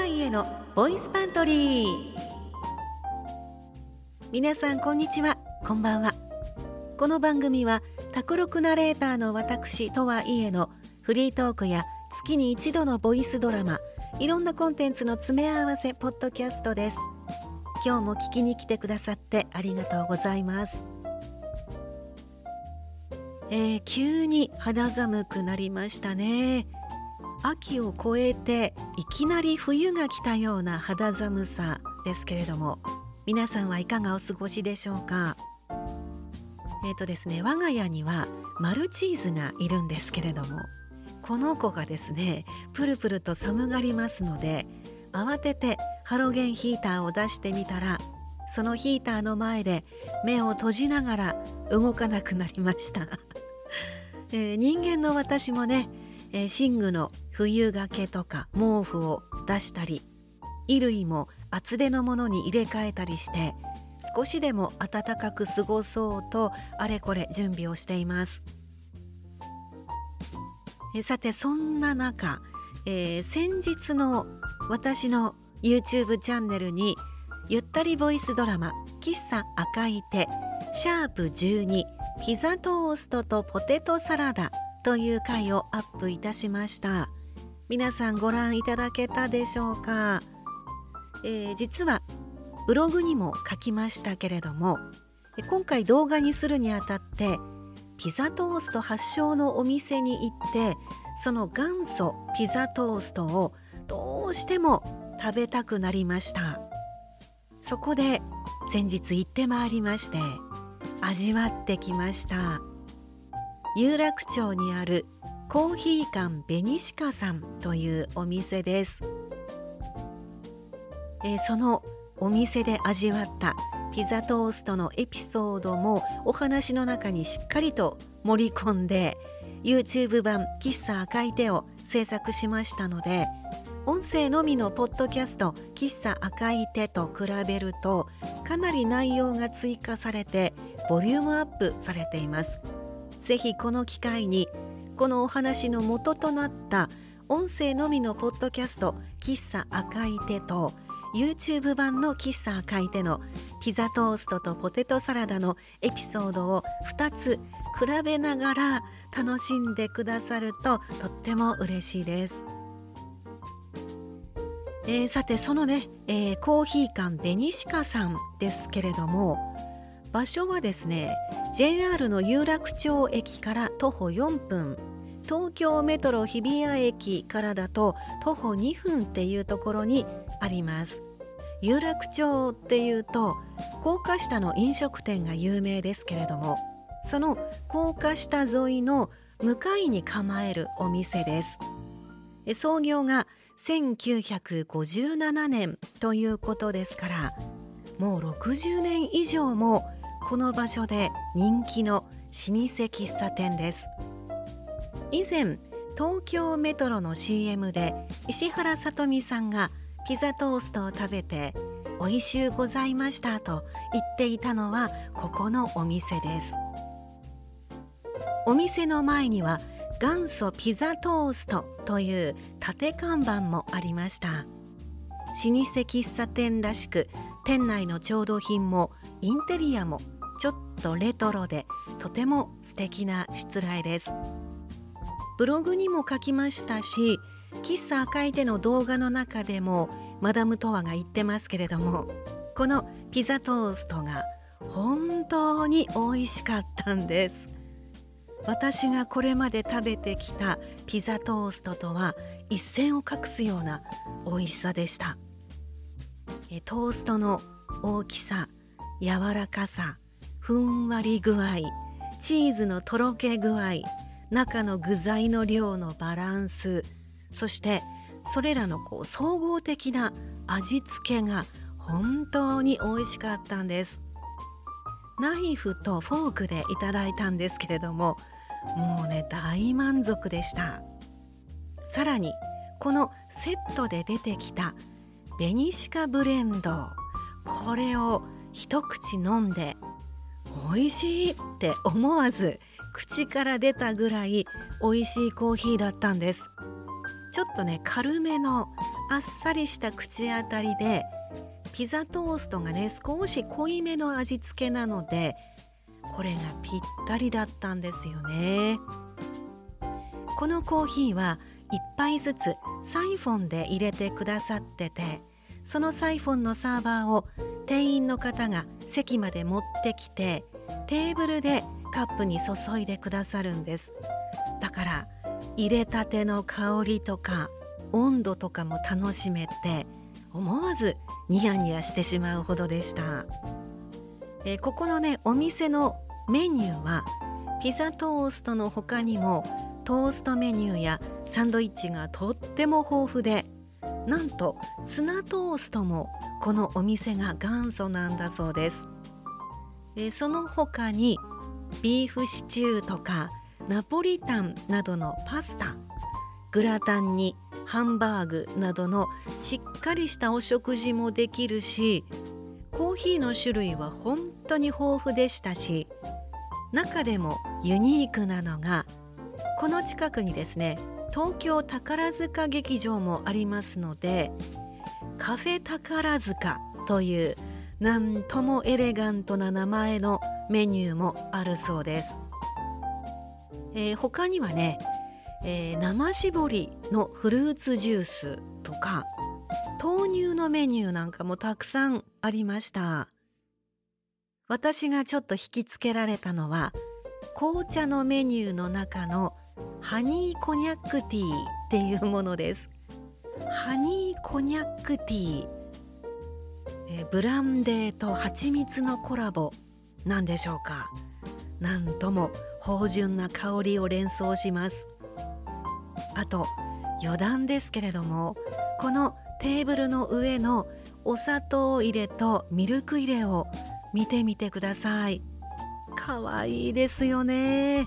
はいえのボイスパントリー。皆さんこんにちは。こんばんは。この番組は卓録ナレーターの私とはいえのフリートークや月に一度のボイスドラマいろんなコンテンツの詰め合わせポッドキャストです。今日も聞きに来てくださってありがとうございます。えー、急に肌寒くなりましたね。秋を越えていきなり冬が来たような肌寒さですけれども皆さんはいかがお過ごしでしょうか？えっ、ー、とですね我が家にはマルチーズがいるんですけれどもこの子がですねプルプルと寒がりますので慌ててハロゲンヒーターを出してみたらそのヒーターの前で目を閉じながら動かなくなりました。えー、人間の私もね、え、寝具の冬掛けとか毛布を出したり衣類も厚手のものに入れ替えたりして少しでも暖かく過ごそうとあれこれ準備をしています。さてそんな中、えー、先日の私の YouTube チャンネルにゆったりボイスドラマ「喫茶赤い手」シャープ12ピザトーストとポテトサラダという回をアップいたしました。皆さんご覧いただけたでしょうか、えー、実はブログにも書きましたけれども今回動画にするにあたってピザトースト発祥のお店に行ってその元祖ピザトーストをどうしても食べたくなりました。そこで先日行ってまいりまして味わってきました。有楽町にあるコーヒー館紅鹿さんというお店です、えー、そのお店で味わったピザトーストのエピソードもお話の中にしっかりと盛り込んで YouTube 版「喫茶赤い手」を制作しましたので音声のみのポッドキャスト「喫茶赤い手」と比べるとかなり内容が追加されてボリュームアップされています。ぜひこの機会にこのお話の元となった音声のみのポッドキャスト喫茶赤い手と YouTube 版の喫茶赤い手のピザトーストとポテトサラダのエピソードを2つ比べながら楽しんでくださるととっても嬉しいです。えー、さてそのね、えー、コーヒー館デニシカさんですけれども場所はですね JR の有楽町駅から徒歩4分。東京メトロ日比谷駅からだと徒歩2分っていうところにあります。有楽町っていうと高架下の飲食店が有名ですけれどもその高架下沿いの向かいに構えるお店です。創業が1957年ということですからもう60年以上もこの場所で人気の老舗喫茶店です。以前東京メトロの CM で石原さとみさんがピザトーストを食べて美味しゅうございましたと言っていたのはここのお店です。お店の前には元祖ピザトーストという縦看板もありました。老舗喫茶店らしく店内の調度品もインテリアもちょっとレトロでとても素敵なしつらいです。ブログにも書きましたし喫茶赤い手の動画の中でもマダムトワが言ってますけれどもこのピザトーストが本当に美味しかったんです。私がこれまで食べてきたピザトーストとは一線を画すような美味しさでした。トーストの大きさ柔らかさふんわり具合チーズのとろけ具合中の具材の量のバランスそしてそれらのこう総合的な味付けが本当に美味しかったんです。ナイフとフォークでいただいたんですけれどももうね大満足でした。さらにこのセットで出てきた紅鹿ブレンド。これを一口飲んで美味しいって思わず口から出たぐらい美味しいコーヒーだったんです。ちょっとね軽めのあっさりした口当たりでピザトーストがね少し濃いめの味付けなのでこれがぴったりだったんですよね。このコーヒーは1杯ずつサイフォンで入れてくださっててそのサイフォンのサーバーを店員の方が席まで持ってきてテーブルでカップに注いでくださるんです。だから入れたての香りとか温度とかも楽しめて思わずニヤニヤしてしまうほどでした、え、ここのねお店のメニューはピザトーストの他にもトーストメニューやサンドイッチがとっても豊富でなんとツナトーストもこのお店が元祖なんだそうです、え、その他にビーフシチューとかナポリタンなどのパスタグラタンにハンバーグなどのしっかりしたお食事もできるしコーヒーの種類は本当に豊富でしたし中でもユニークなのがこの近くにですね東京宝塚劇場もありますのでカフェ宝塚というなんともエレガントな名前のメニューもあるそうです、えー、他にはね、えー、生搾りのフルーツジュースとか豆乳のメニューなんかもたくさんありました。私がちょっと引きつけられたのは紅茶のメニューの中のハニーコニャックティーっていうものです。ハニーコニャックティー、えブランデーと蜂蜜のコラボなんでしょうか。なんとも芳醇な香りを連想します。あと余談ですけれどもこのテーブルの上のお砂糖入れとミルク入れを見てみてください。かわいいですよね。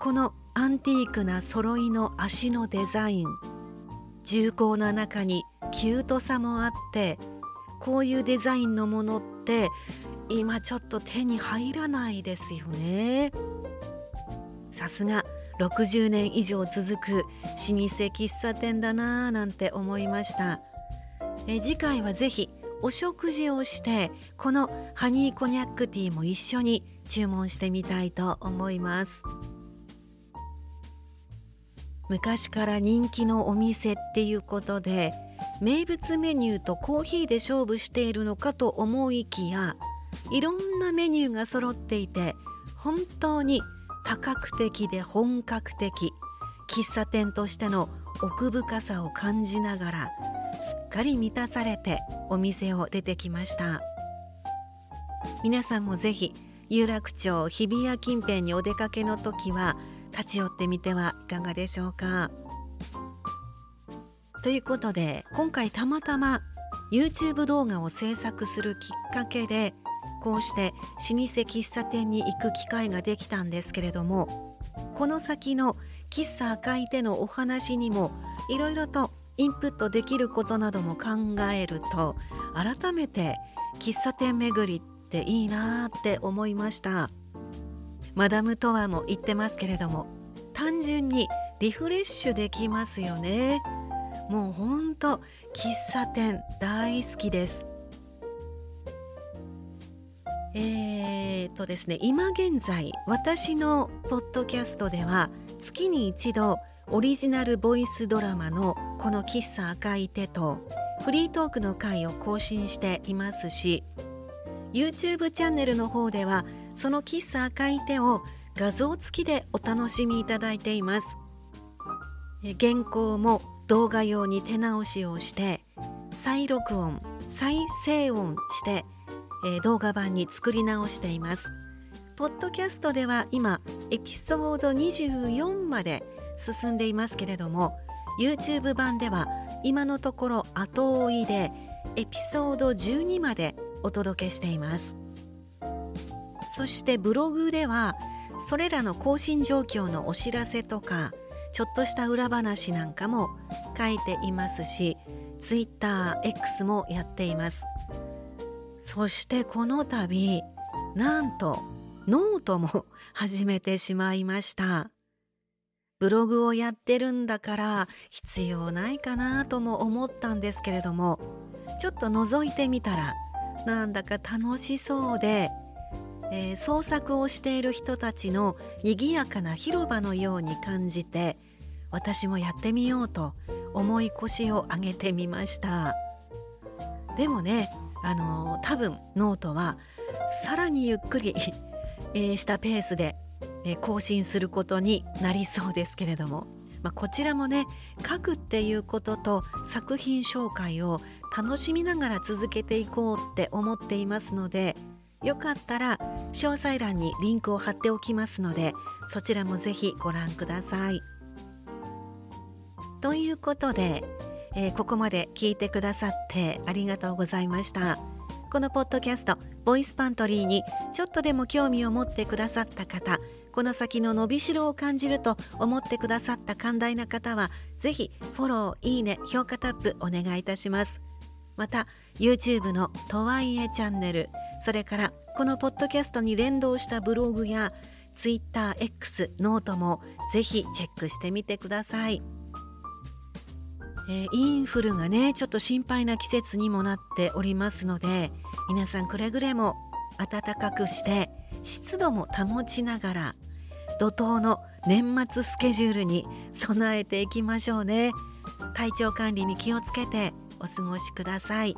このアンティークな揃いの足のデザイン。重厚な中にキュートさもあってこういうデザインのものって今ちょっと手に入らないですよね。さすが60年以上続く老舗喫茶店だなぁなんて思いました。え次回はぜひお食事をしてこのハニーコニャックティーも一緒に注文してみたいと思います。昔から人気のお店っていうことで名物メニューとコーヒーで勝負しているのかと思いきやいろんなメニューが揃っていて本当に多角的で本格的喫茶店としての奥深さを感じながらすっかり満たされてお店を出てきました。皆さんもぜひ有楽町日比谷近辺にお出かけの時は立ち寄ってみてはいかがでしょうか。ということで今回たまたま YouTube 動画を制作するきっかけでこうして老舗喫茶店に行く機会ができたんですけれどもこの先の喫茶赤い手のお話にもいろいろとインプットできることなども考えると改めて喫茶店巡りっていいなって思いました。マダムとはも言ってますけれども単純にリフレッシュできますよね。もうほんと喫茶店大好きです。えーとですね今現在私のポッドキャストでは月に一度オリジナルボイスドラマのこの喫茶赤い手とフリートークの回を更新していますし YouTube チャンネルの方ではその喫茶赤い手を画像付きでお楽しみいただいています。原稿も動画用に手直しをして再録音再生音してえ、動画版に作り直しています。ポッドキャストでは今エピソード24まで進んでいますけれども YouTube 版では今のところ後追いでエピソード12までお届けしています。そしてブログではそれらの更新状況のお知らせとかちょっとした裏話なんかも書いていますし TwitterX もやっています。そしてこの度なんとノートも始めてしまいました。ブログをやってるんだから必要ないかなとも思ったんですけれどもちょっと覗いてみたらなんだか楽しそうで、えー、創作をしている人たちの賑やかな広場のように感じて私もやってみようと重い腰を上げてみました。でもねあのー、多分ノートはさらにゆっくり えー、したペースで、えー、更新することになりそうですけれども、まあ、こちらもね書くっていうことと作品紹介を楽しみながら続けていこうって思っていますのでよかったら詳細欄にリンクを貼っておきますのでそちらもぜひご覧ください。ということで、えー、ここまで聞いてくださってありがとうございました。このポッドキャストボイスパントリーにちょっとでも興味を持ってくださった方この先の伸びしろを感じると思ってくださった寛大な方はぜひフォローいいね評価タップお願いいたしますまた YouTube のとはいえチャンネルそれからこのポッドキャストに連動したブログや TwitterX ノートもぜひチェックしてみてください。えー、インフルがねちょっと心配な季節にもなっておりますので皆さんくれぐれも暖かくして湿度も保ちながら怒涛の年末スケジュールに備えていきましょうね体調管理に気をつけてお過ごしください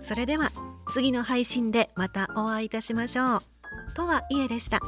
それでは次の配信でまたお会いいたしましょう。とはいえでした。